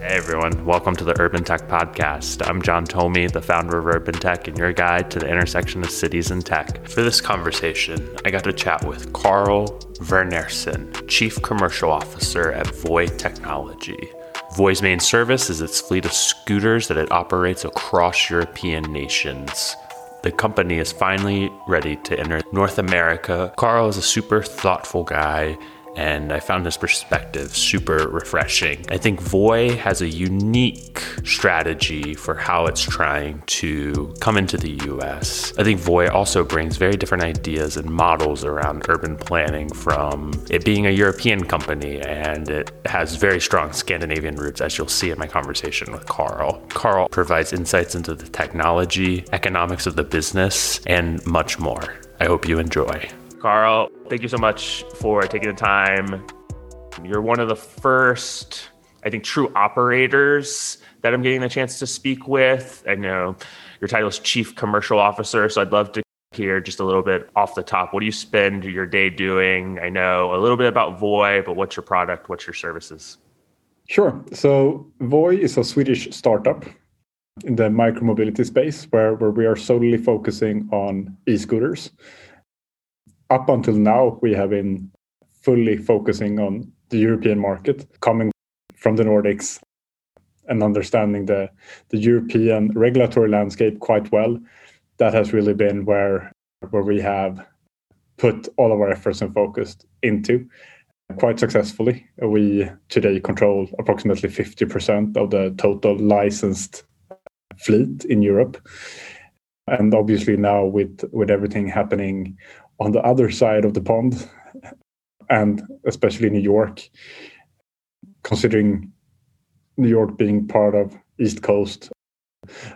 Hey everyone, welcome to the Urban Tech Podcast. I'm John Tomey, the founder of Urban Tech and your guide to the intersection of cities and tech. For this conversation, I got to chat with Carl Wernersen, Chief Commercial Officer at Voi Technology. Voi's main service is its fleet of scooters that it operates across European nations. The company is finally ready to enter North America. Carl is a super thoughtful guy and I found his perspective super refreshing. I think Voi has a unique strategy for how it's trying to come into the US. I think Voi also brings very different ideas and models around urban planning from it being a European company and it has very strong Scandinavian roots, as you'll see in my conversation with Carl. Carl provides insights into the technology, economics of the business, and much more. I hope you enjoy. Carl, thank you so much for taking the time. You're one of the first, I think, true operators that I'm getting the chance to speak with. I know your title is Chief Commercial Officer, so I'd love to hear just a little bit off the top. What do you spend your day doing? I know a little bit about Voi, but what's your product? What's your services? Sure. So Voi is a Swedish startup in the micromobility space where, where we are solely focusing on e-scooters up until now, we have been fully focusing on the European market, coming from the Nordics and understanding the, the European regulatory landscape quite well. That has really been where where we have put all of our efforts and focus into quite successfully. We today control approximately 50% of the total licensed fleet in Europe. And obviously now with with everything happening on the other side of the pond, and especially New York, considering New York being part of East Coast,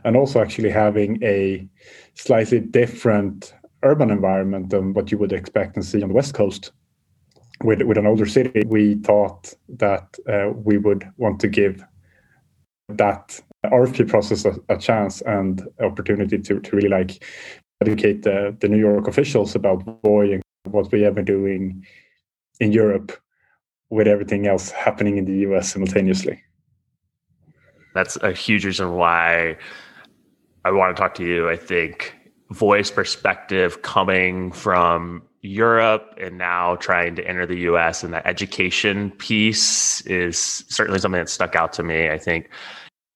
and also actually having a slightly different urban environment than what you would expect and see on the West Coast. With, with an older city, we thought that uh, we would want to give that RFP process a, a chance and opportunity to, to really like educate the, the New York officials about Voi and what we have been doing in Europe with everything else happening in the US simultaneously. That's a huge reason why I want to talk to you. I think Voi's perspective coming from Europe and now trying to enter the US and that education piece is certainly something that stuck out to me. I think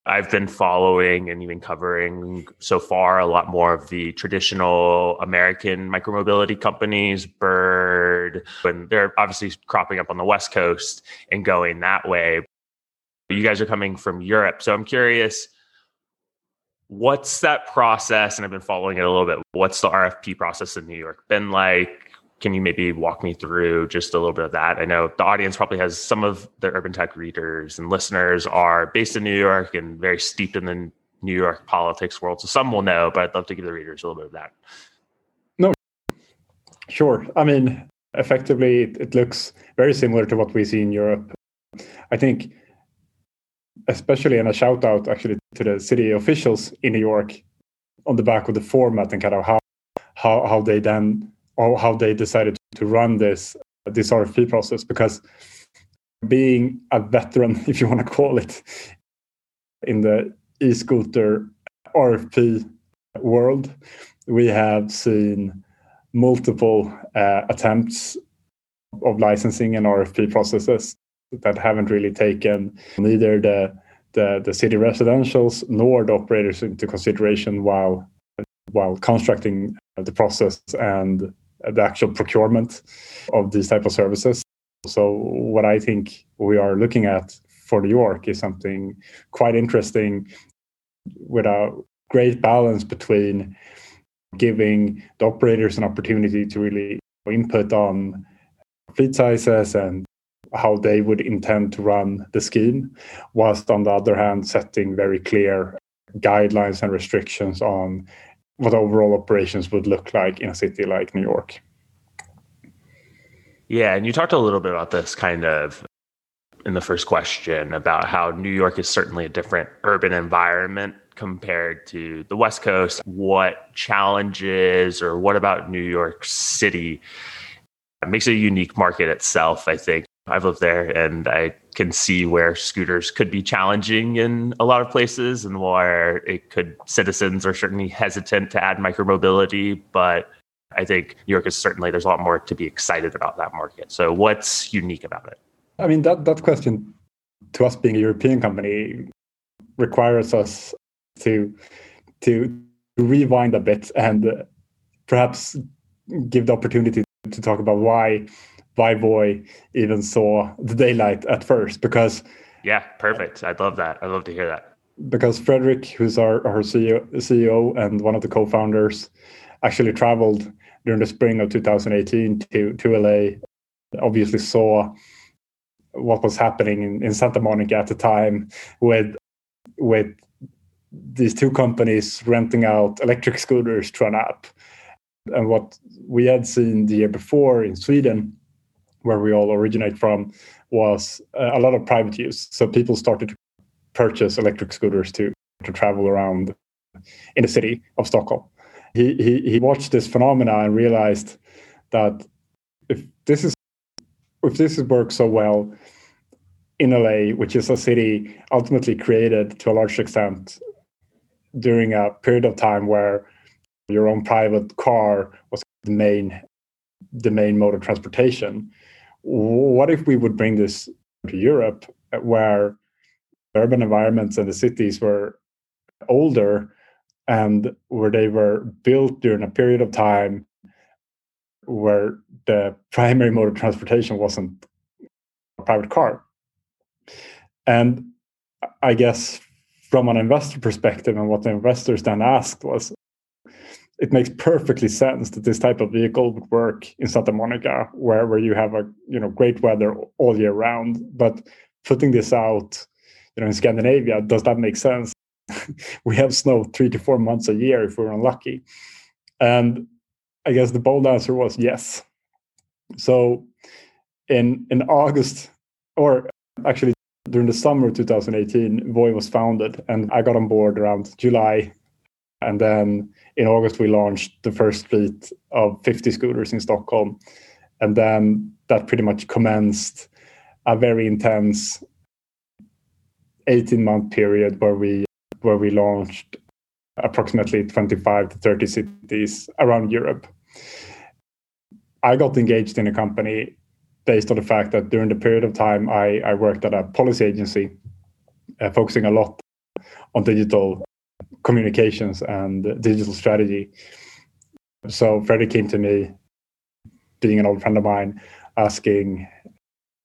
I've been following and even covering so far a lot more of the traditional American micromobility companies, Bird, and they're obviously cropping up on the West Coast and going that way. You guys are coming from Europe. So I'm curious, what's that process? And I've been following it a little bit. What's the RFP process in New York been like? Can you maybe walk me through just a little bit of that? I know the audience probably has some of the urban tech readers and listeners are based in New York and very steeped in the New York politics world. So some will know, but I'd love to give the readers a little bit of that. No, sure. I mean, effectively, it, it looks very similar to what we see in Europe. I think, especially, and a shout out actually to the city officials in New York on the back of the format and kind of how how, how they then or how they decided to run this this RFP process because being a veteran, if you want to call it, in the e-scooter RFP world, we have seen multiple uh, attempts of licensing and RFP processes that haven't really taken neither the the, the city residentials nor the operators into consideration while while constructing the process and the actual procurement of these type of services. So what I think we are looking at for New York is something quite interesting with a great balance between giving the operators an opportunity to really input on fleet sizes and how they would intend to run the scheme, whilst on the other hand setting very clear guidelines and restrictions on what overall operations would look like in a city like New York. Yeah, and you talked a little bit about this kind of in the first question about how New York is certainly a different urban environment compared to the West Coast. What challenges or what about New York City it makes it a unique market itself, I think. I've lived there and I can see where scooters could be challenging in a lot of places and where it could citizens are certainly hesitant to add micromobility. But I think New York is certainly there's a lot more to be excited about that market. So what's unique about it? I mean that that question to us being a European company requires us to to rewind a bit and perhaps give the opportunity to talk about why why Voi even saw the daylight at first because yeah perfect. I'd love that. I'd love to hear that. because Fredrik who's our, our CEO, CEO and one of the co-founders actually traveled during the spring of 2018 to, to la obviously saw what was happening in, in santa monica at the time with with these two companies renting out electric scooters to an app. And what we had seen the year before in sweden where we all originate from, was uh, a lot of private use. So people started to purchase electric scooters to to travel around in the city of Stockholm. He he, he watched this phenomena and realized that if this is if this works so well in LA, which is a city ultimately created to a large extent during a period of time where your own private car was the main the main mode of transportation what if we would bring this to Europe, uh, where urban environments and the cities were older and where they were built during a period of time where the primary mode of transportation wasn't a private car. And I guess from an investor perspective, and what the investors then asked was it makes perfectly sense that this type of vehicle would work in Santa Monica, where, where you have a you know great weather all year round. But putting this out, you know, in Scandinavia, does that make sense? we have snow three to four months a year if we're unlucky. And I guess the bold answer was yes. So in in August, or actually during the summer of 2018, Voi was founded, and I got on board around July and then in August, we launched the first fleet of 50 scooters in Stockholm. And then that pretty much commenced a very intense 18 month period where we where we launched approximately 25 to 30 cities around Europe. I got engaged in a company based on the fact that during the period of time I, I worked at a policy agency uh, focusing a lot on digital communications and digital strategy. So Freddie came to me, being an old friend of mine, asking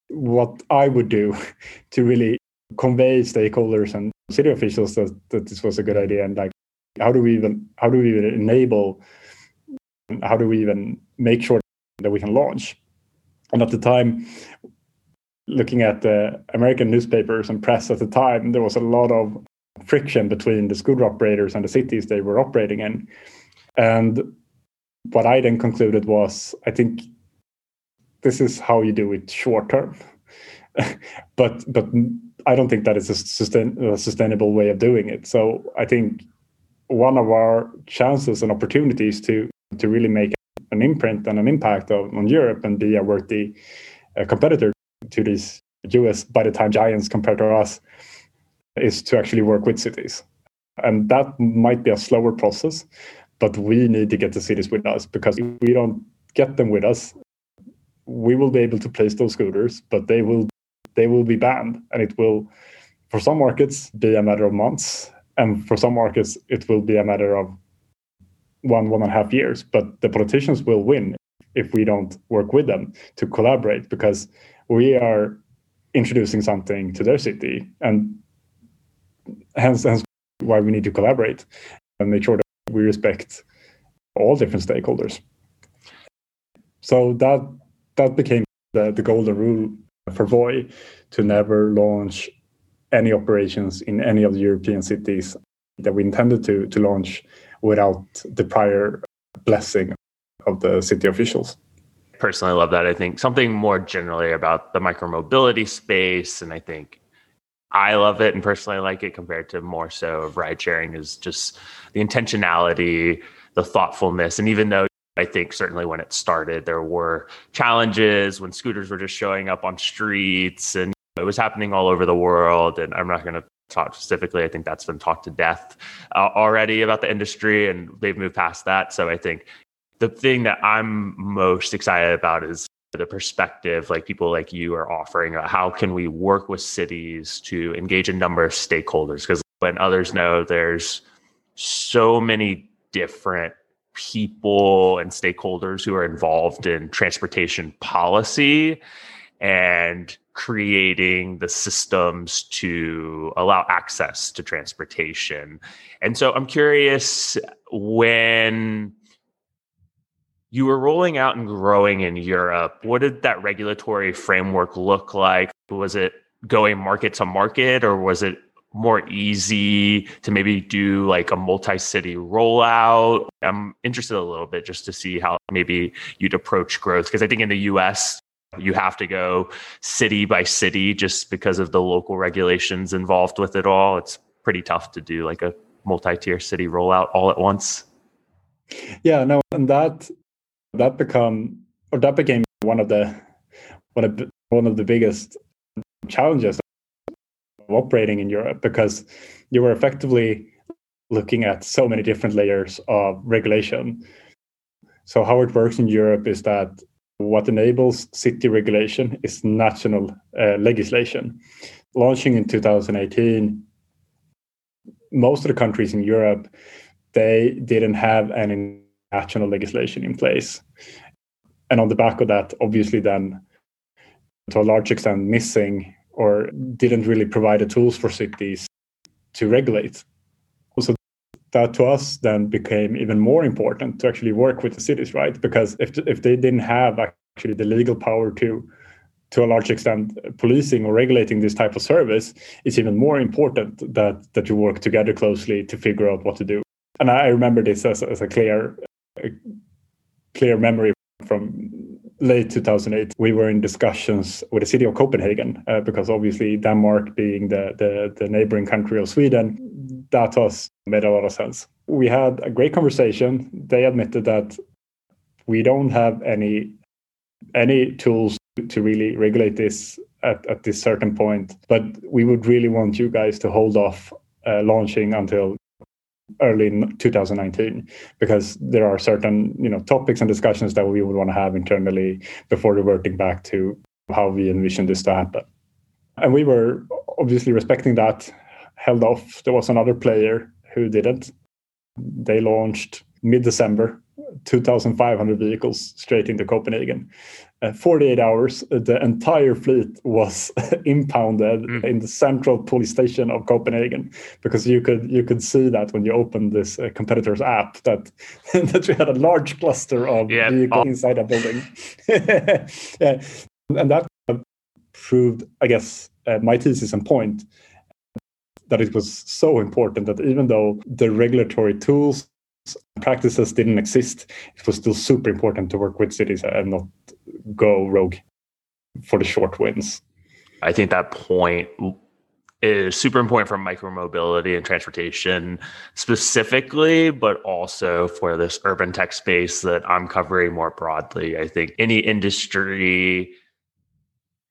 what I would do to really convey stakeholders and city officials that, that this was a good idea and like how do we even how do we even enable how do we even make sure that we can launch and at the time looking at the american newspapers and press at the time there was a lot of friction between the scooter operators and the cities they were operating in. And what I then concluded was I think this is how you do it short term. but but I don't think that is a, sustain, a sustainable way of doing it. So I think one of our chances and opportunities to to really make an imprint and an impact of, on Europe and be a worthy uh, competitor to these US by the time giants compared to us is to actually work with cities. And that might be a slower process, but we need to get the cities with us because if we don't get them with us, we will be able to place those scooters, but they will they will be banned. And it will for some markets be a matter of months. And for some markets it will be a matter of one, one and a half years. But the politicians will win if we don't work with them to collaborate because we are introducing something to their city and hence, hence why we need to collaborate and make sure that we respect all different stakeholders. So that that became the, the golden rule for Voi to never launch any operations in any of the European cities that we intended to to launch without the prior blessing of the city officials. Personally, I love that. I think something more generally about the micromobility space, and I think I love it and personally I like it compared to more so of ride sharing is just the intentionality, the thoughtfulness. And even though I think certainly when it started, there were challenges when scooters were just showing up on streets and it was happening all over the world. And I'm not going to talk specifically. I think that's been talked to death uh, already about the industry and they've moved past that. So I think the thing that I'm most excited about is the perspective like people like you are offering uh, how can we work with cities to engage a number of stakeholders because when others know there's so many different people and stakeholders who are involved in transportation policy and creating the systems to allow access to transportation. And so I'm curious when you were rolling out and growing in Europe, what did that regulatory framework look like? Was it going market to market or was it more easy to maybe do like a multi-city rollout? I'm interested a little bit just to see how maybe you'd approach growth because i think in the us you have to go city by city just because of the local regulations involved with it all. It's pretty tough to do like a multi-tier city rollout all at once. Yeah no and that that become or that became one of the one of the, one of the biggest challenges of operating in Europe because you were effectively looking at so many different layers of regulation. So, how it works in Europe is that what enables city regulation is national uh, legislation. Launching in 2018, most of the countries in Europe they didn't have any national legislation in place, and on the back of that, obviously, then to a large extent, missing or didn't really provide the tools for cities to regulate. So that to us then became even more important to actually work with the cities, right? Because if if they didn't have actually the legal power to to a large extent policing or regulating this type of service, it's even more important that that you work together closely to figure out what to do. And I remember this as, as a clear a clear memory from late 2008, we were in discussions with the city of Copenhagen uh, because obviously Denmark being the, the, the neighboring country of Sweden, that was made a lot of sense. We had a great conversation. They admitted that we don't have any any tools to really regulate this at, at this certain point, but we would really want you guys to hold off uh, launching until early 2019 because there are certain you know topics and discussions that we would want to have internally before reverting back to how we envision this to happen. And we were obviously respecting that held off. There was another player who didn't they launched mid-december 2,500 vehicles straight into Copenhagen. Uh, 48 hours, the entire fleet was impounded mm. in the central police station of Copenhagen because you could you could see that when you opened this uh, competitor's app that that we had a large cluster of yeah, vehicles all- inside a building. yeah. And that proved, I guess, uh, my thesis and point that it was so important that even though the regulatory tools practices didn't exist, it was still super important to work with cities and not go rogue for the short wins. I think that point is super important for micromobility and transportation specifically, but also for this urban tech space that I'm covering more broadly. I think any industry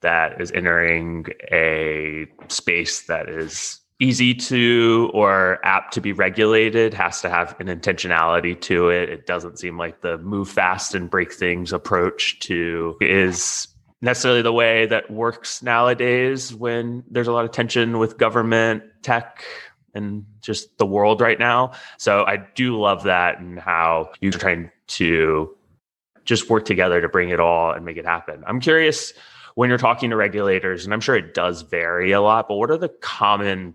that is entering a space that is easy to or apt to be regulated has to have an intentionality to it. It doesn't seem like the move fast and break things approach to is necessarily the way that works nowadays when there's a lot of tension with government, tech, and just the world right now. So I do love that and how you're trying to just work together to bring it all and make it happen. I'm curious when you're talking to regulators, and I'm sure it does vary a lot, but what are the common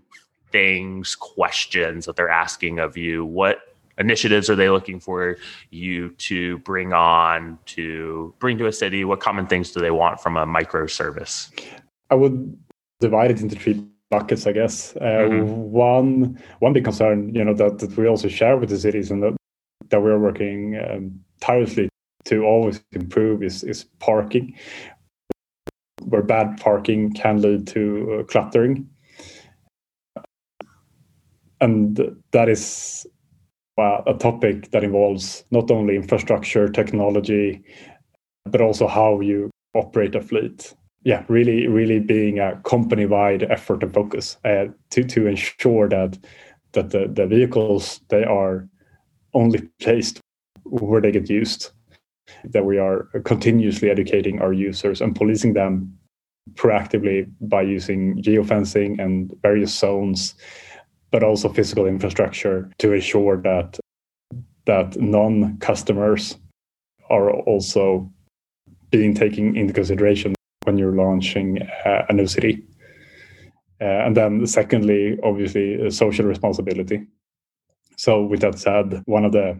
things, questions that they're asking of you? What initiatives are they looking for you to bring on to bring to a city? What common things do they want from a microservice? I would divide it into three buckets, I guess. Uh, mm-hmm. One one big concern, you know, that, that we also share with the cities and that, that we're working um, tirelessly to always improve is is parking where bad parking can lead to uh, cluttering. And that is a topic that involves not only infrastructure, technology, but also how you operate a fleet. Yeah, really, really being a company-wide effort and focus uh, to to ensure that that the, the vehicles they are only placed where they get used. That we are continuously educating our users and policing them proactively by using geofencing and various zones, but also physical infrastructure to ensure that that non-customers are also being taken into consideration when you're launching uh, a new city. Uh, and then secondly, obviously, uh, social responsibility. So with that said, one of the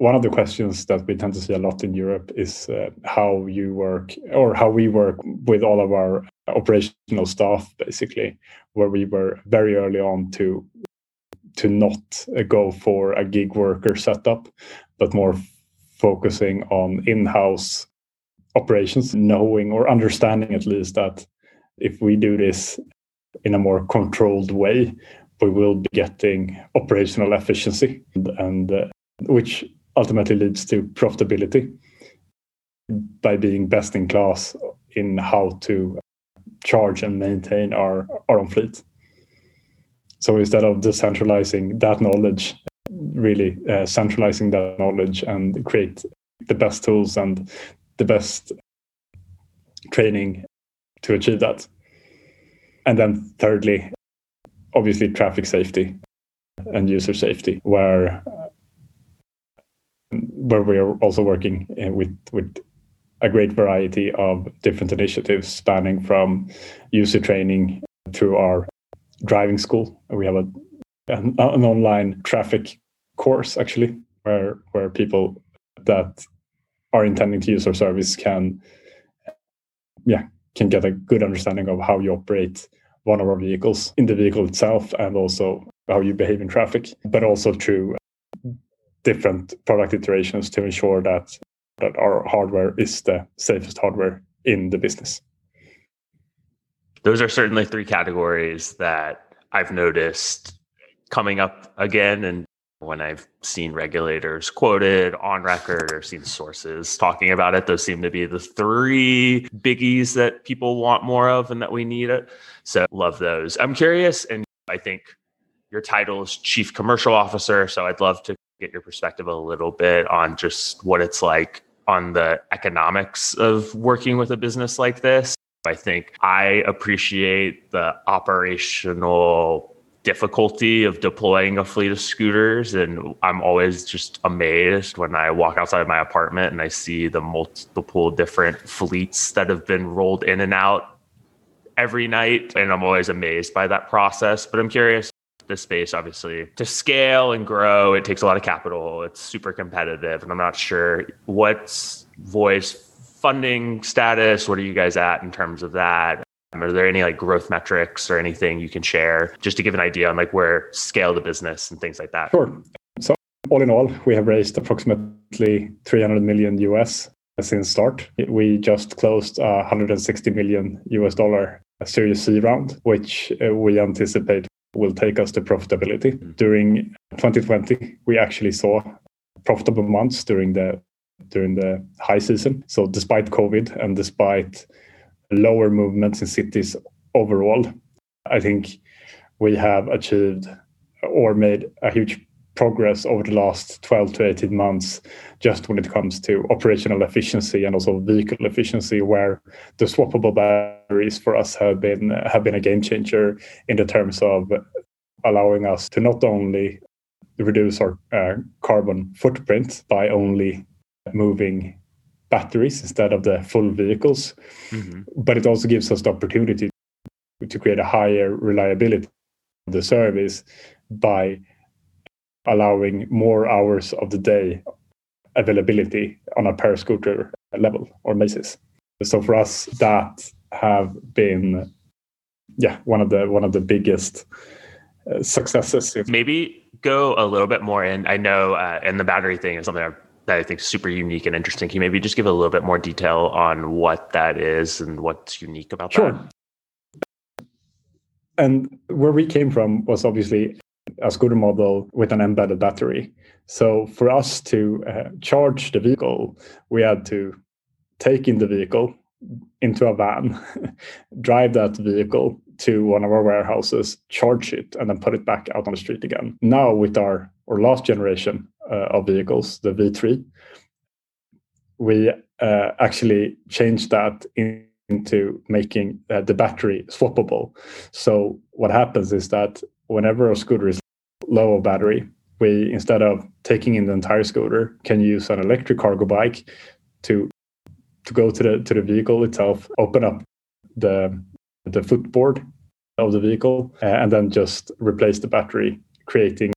one of the questions that we tend to see a lot in Europe is uh, how you work or how we work with all of our operational staff, basically, where we were very early on to to not go for a gig worker setup, but more focusing on in-house operations, knowing or understanding at least that if we do this in a more controlled way, we will be getting operational efficiency and, and uh, which ultimately leads to profitability by being best in class in how to charge and maintain our, our own fleet. So instead of decentralizing that knowledge, really uh, centralizing that knowledge and create the best tools and the best training to achieve that. And then thirdly, obviously traffic safety and user safety, where where we are also working uh, with with a great variety of different initiatives spanning from user training through our driving school. We have a an, an online traffic course actually, where where people that are intending to use our service can yeah can get a good understanding of how you operate one of our vehicles in the vehicle itself and also how you behave in traffic, but also through different product iterations to ensure that that our hardware is the safest hardware in the business. Those are certainly three categories that I've noticed coming up again and when I've seen regulators quoted on record or seen sources talking about it, those seem to be the three biggies that people want more of and that we need it. So love those. I'm curious, and I think your title is Chief Commercial Officer. So I'd love to get your perspective a little bit on just what it's like on the economics of working with a business like this. I think I appreciate the operational difficulty of deploying a fleet of scooters and I'm always just amazed when I walk outside my apartment and I see the multiple different fleets that have been rolled in and out every night and I'm always amazed by that process but I'm curious this space obviously to scale and grow it takes a lot of capital. It's super competitive and i'm not sure what's Voi's funding status. What are you guys at in terms of that? Are there any like growth metrics or anything you can share just to give an idea on like where scale the business and things like that? Sure. So all in all we have raised approximately 300 million us since start. We just closed a 160 million us dollar series c round which uh, we anticipate will take us to profitability. Mm. During 2020, we actually saw profitable months during the during the high season. So despite COVID and despite lower movements in cities overall, I think we have achieved or made a huge progress over the last 12 to 18 months just when it comes to operational efficiency and also vehicle efficiency where the swappable batteries for us have been have been a game changer in the terms of allowing us to not only reduce our uh, carbon footprint by only moving batteries instead of the full vehicles mm-hmm. but it also gives us the opportunity to create a higher reliability of the service by allowing more hours of the day availability on a per scooter level or basis. So for us, that have been yeah one of the one of the biggest uh, successes. Maybe go a little bit more in. I know, uh, and the battery thing is something that I think is super unique and interesting. Can you maybe just give a little bit more detail on what that is and what's unique about sure. that? And where we came from was obviously a scooter model with an embedded battery. So for us to uh, charge the vehicle, we had to take in the vehicle into a van, drive that vehicle to one of our warehouses, charge it, and then put it back out on the street again. Now, with our, our last generation uh, of vehicles, the V3, we uh, actually changed that in, into making uh, the battery swappable. So, what happens is that whenever a scooter is low of battery, we instead of taking in the entire scooter, can use an electric cargo bike to to go to the to the vehicle itself, open up the the footboard of the vehicle, and then just replace the battery, creating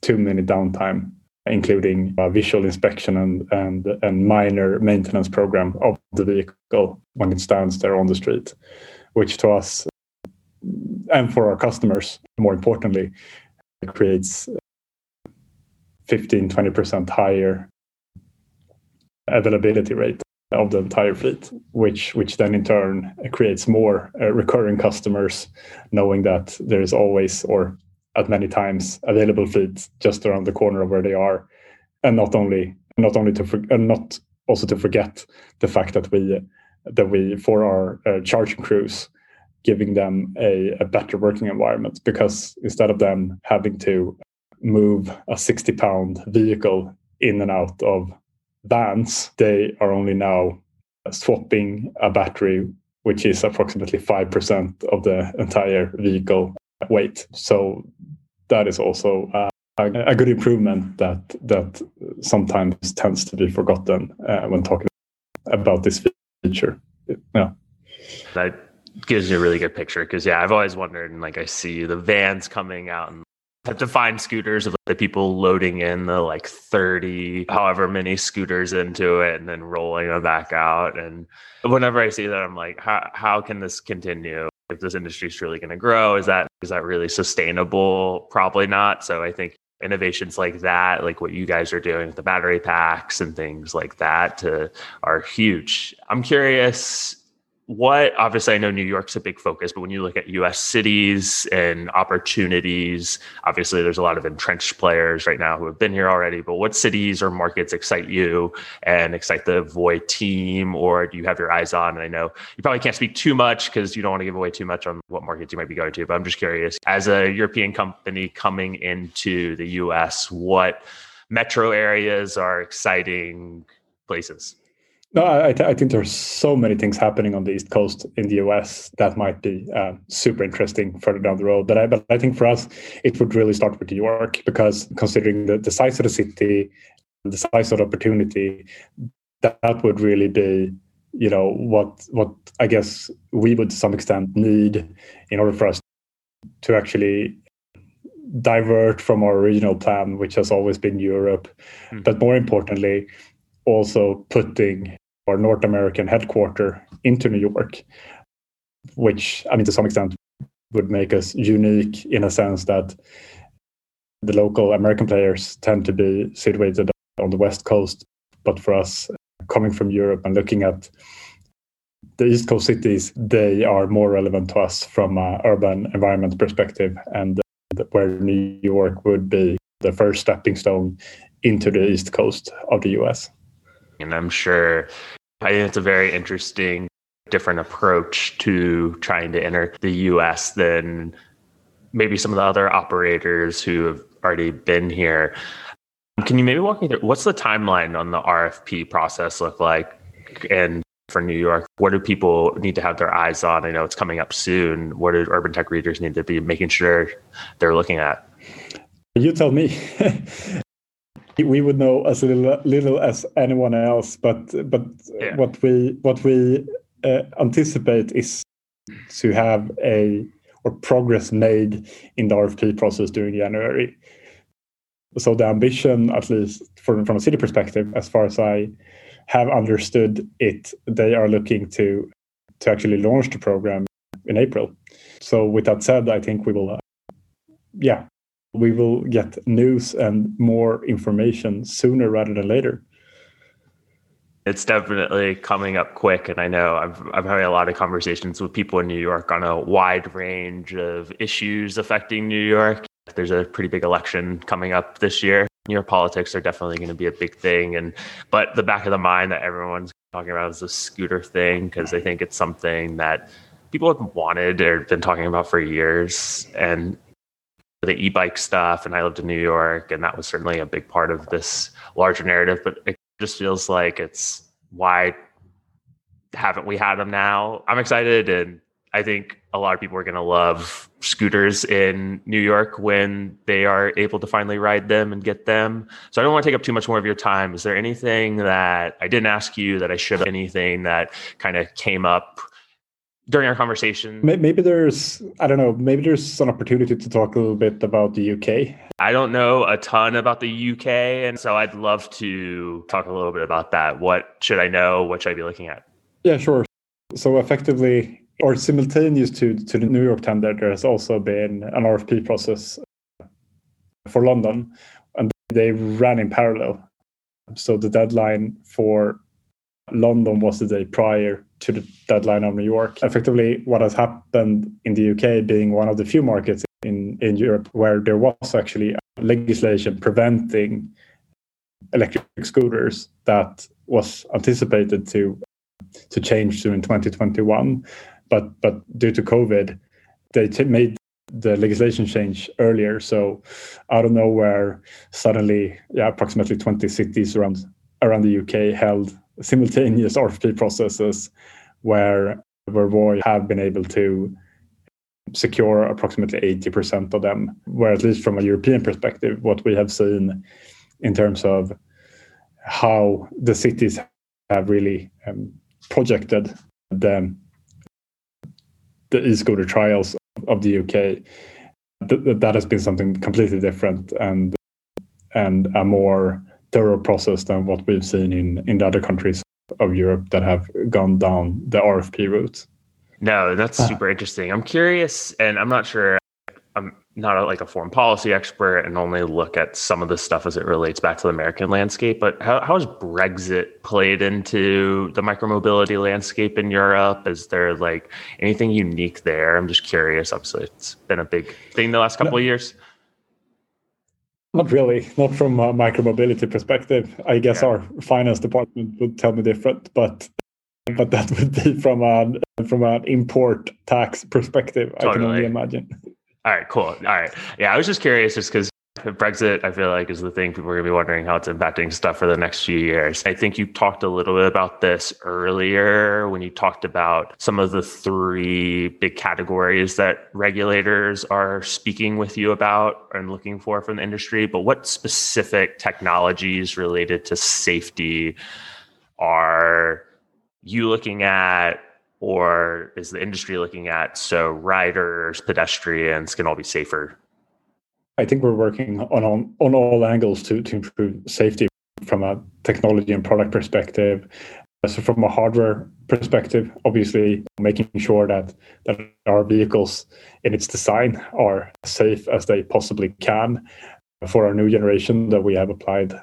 two minute downtime, including a visual inspection and and and minor maintenance program of the vehicle when it stands there on the street, which to us and for our customers, more importantly, it creates 15 20% higher availability rate of the entire fleet, which which then in turn creates more uh, recurring customers, knowing that there is always or at many times available fleet just around the corner of where they are, and not only not only to for, and not also to forget the fact that we that we for our uh, charging crews giving them a, a better working environment because instead of them having to move a 60 pound vehicle in and out of vans, they are only now swapping a battery, which is approximately 5% of the entire vehicle weight. So that is also a, a, good improvement that that sometimes tends to be forgotten uh, when talking about this feature. Yeah. That gives you a really good picture because yeah, I've always wondered and like I see the vans coming out and have to find scooters of the people loading in the like 30 however many scooters into it and then rolling them back out and whenever i see that i'm like how, how can this continue? If this industry is truly going to grow is that is that really sustainable? Probably not so i think innovations like that like what you guys are doing with the battery packs and things like that to, are huge. I'm curious what obviously I know New York's a big focus, but when you look at US cities and opportunities, obviously there's a lot of entrenched players right now who have been here already. But what cities or markets excite you and excite the Voi team, or do you have your eyes on? And I know you probably can't speak too much because you don't want to give away too much on what markets you might be going to, but I'm just curious as a European company coming into the US, what metro areas are exciting places? No, I, I, think there's so many things happening on the East Coast in the US that might be uh, super interesting further down the road. But I, but I think for us, it would really start with New York because considering the, the size of the city, the size of the opportunity, that, that would really be, you know, what what I guess we would to some extent need in order for us to actually divert from our original plan, which has always been Europe, mm-hmm. but more importantly, also putting our North American headquarters into New York, which I mean to some extent would make us unique in a sense that the local American players tend to be situated on the west coast, but for us coming from Europe and looking at the East Coast cities, they are more relevant to us from an urban environment perspective, and where New York would be the first stepping stone into the East Coast of the US. And I'm sure I think it's a very interesting, different approach to trying to enter the US than maybe some of the other operators who have already been here. Can you maybe walk me through what's the timeline on the RFP process look like? And for New York, what do people need to have their eyes on? I know it's coming up soon. What do urban tech readers need to be making sure they're looking at? You tell me. we would know as little, little as anyone else but but yeah. what we what we uh, anticipate is to have a or progress made in the RFP process during January. So the ambition, at least from from a city perspective, as far as I have understood it, they are looking to to actually launch the program in April. So with that said, I think we will, uh, yeah, we will get news and more information sooner rather than later. It's definitely coming up quick. And I know I've, I'm having a lot of conversations with people in New York on a wide range of issues affecting New York. There's a pretty big election coming up this year. Your politics are definitely going to be a big thing. And but the back of the mind that everyone's talking about is the scooter thing because I think it's something that people have wanted or been talking about for years. And the e-bike stuff, and I lived in New York, and that was certainly a big part of this larger narrative. But it just feels like it's why haven't we had them now? I'm excited, and I think a lot of people are going to love scooters in New York when they are able to finally ride them and get them. So I don't want to take up too much more of your time. Is there anything that I didn't ask you that I should have, anything that kind of came up during our conversation? Maybe there's, I don't know, maybe there's an opportunity to talk a little bit about the UK. I don't know a ton about the UK. And so I'd love to talk a little bit about that. What should I know? What should I be looking at? Yeah, sure. So effectively, or simultaneous to, to the New York tender, there has also been an RFP process for London, and they ran in parallel. So the deadline for London was the day prior to the deadline of New York. Effectively, what has happened in the UK being one of the few markets in, in Europe where there was actually legislation preventing electric scooters that was anticipated to to change to in 2021 but but due to covid they t- made the legislation change earlier so out of nowhere suddenly yeah approximately 20 cities around around the uk held simultaneous RFP processes where where have been able to secure approximately 80% of them. Where at least from a European perspective, what we have seen in terms of how the cities have really um, projected the the e-scooter trials of the UK, th- that has been something completely different and and a more thorough process than what we've seen in in the other countries of Europe that have gone down the RFP route. No, that's ah. super interesting. I'm curious, and I'm not sure. I'm not a, like a foreign policy expert and only look at some of the stuff as it relates back to the American landscape. But how, how has Brexit played into the micromobility landscape in Europe? Is there like anything unique there? I'm just curious. Obviously, it's been a big thing the last couple no. of years. Not really, not from a micromobility perspective. I guess yeah. our finance department would tell me different, but but that would be from an from an import tax perspective. Totally. I can only imagine. All right, cool. All right, yeah, I was just curious, just because Brexit, I feel like, is the thing people are going to be wondering how it's impacting stuff for the next few years. I think you talked a little bit about this earlier when you talked about some of the three big categories that regulators are speaking with you about and looking for from the industry. But what specific technologies related to safety are you looking at? Or is the industry looking at so riders, pedestrians can all be safer I think we're working on on, on all angles to, to improve safety from a technology and product perspective. Uh, so from a hardware perspective, obviously making sure that, that our vehicles in its design are safe as they possibly can. For our new generation that we have applied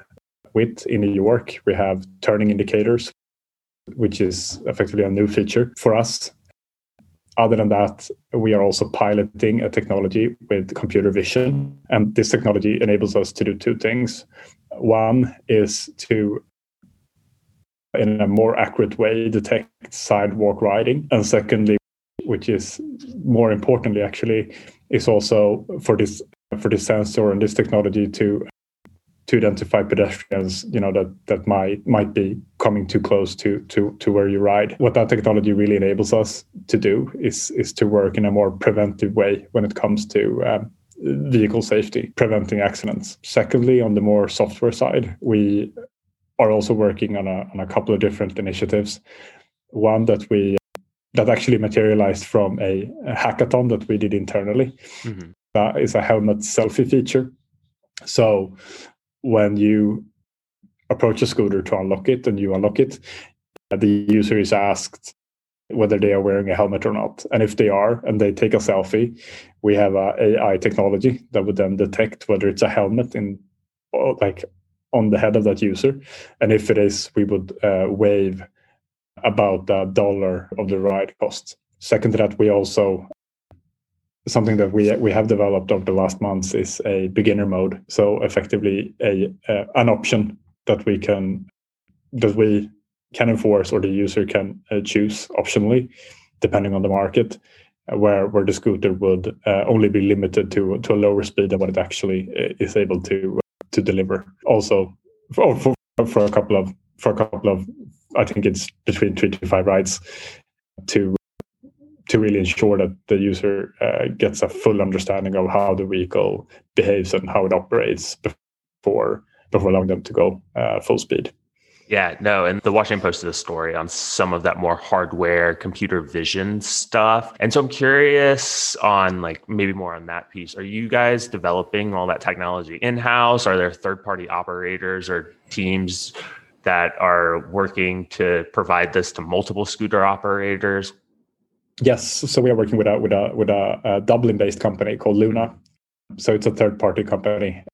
with in New York, we have turning indicators, which is effectively a new feature for us other than that, we are also piloting a technology with computer vision. And this technology enables us to do two things. One is to, in a more accurate way, detect sidewalk riding. And secondly, which is more importantly, actually, is also for this for this sensor and this technology to to identify pedestrians you know that that might might be coming too close to to to where you ride. What that technology really enables us to do is is to work in a more preventive way when it comes to um, vehicle safety preventing accidents. Secondly on the more software side we are also working on a on a couple of different initiatives. One that we that actually materialized from a, a hackathon that we did internally. Mm-hmm. that is a helmet selfie feature. So when you approach a scooter to unlock it and you unlock it, the user is asked whether they are wearing a helmet or not. And if they are and they take a selfie, we have a AI technology that would then detect whether it's a helmet in like on the head of that user. And if it is, we would uh, waive about a dollar of the ride cost. Second to that, we also something that we we have developed over the last months is a beginner mode. So effectively, a uh, an option that we can that we can enforce or the user can uh, choose optionally, depending on the market, uh, where where the scooter would uh, only be limited to to a lower speed than what it actually uh, is able to to deliver. Also, for, for for a couple of for a couple of I think it's between three to five rides to to really ensure that the user uh, gets a full understanding of how the vehicle behaves and how it operates before before allowing them to go uh, full speed. Yeah, no, and the Washington Post did a story on some of that more hardware, computer vision stuff. And so I'm curious on like maybe more on that piece. Are you guys developing all that technology in-house? Are there third-party operators or teams that are working to provide this to multiple scooter operators? Yes, so we are working with a with a with a, a Dublin-based company called Luna. So it's a third-party company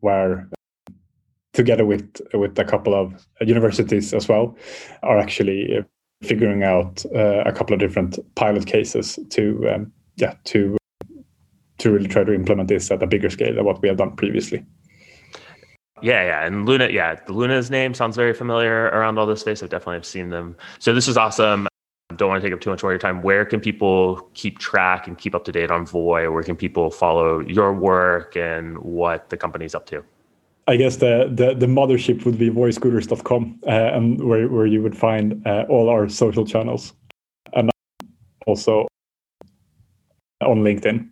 where, together with with a couple of universities as well, are actually figuring out uh, a couple of different pilot cases to um, yeah to to really try to implement this at a bigger scale than what we have done previously. Yeah, yeah, and Luna, yeah, the Luna's name sounds very familiar around all this space. I've definitely seen them. So this is awesome don't want to take up too much more of your time. Where can people keep track and keep up to date on Voi? Where can people follow your work and what the company's up to? I guess the the, the mothership would be voiscooters.com, uh, and where, where you would find uh, all our social channels, and also on LinkedIn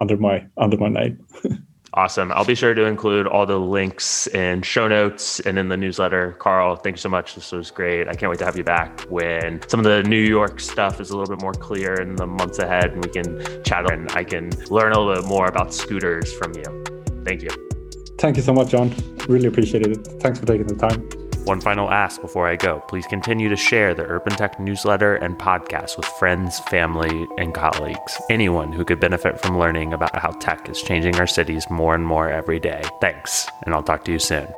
under my under my name. Awesome. I'll be sure to include all the links in show notes and in the newsletter. Carl, thank you so much. This was great. I can't wait to have you back when some of the New York stuff is a little bit more clear in the months ahead and we can chat and I can learn a little bit more about scooters from you. Thank you. Thank you so much, John. Really appreciate it. Thanks for taking the time. One final ask before I go. Please continue to share the Urban Tech newsletter and podcast with friends, family, and colleagues. Anyone who could benefit from learning about how tech is changing our cities more and more every day. Thanks, and I'll talk to you soon.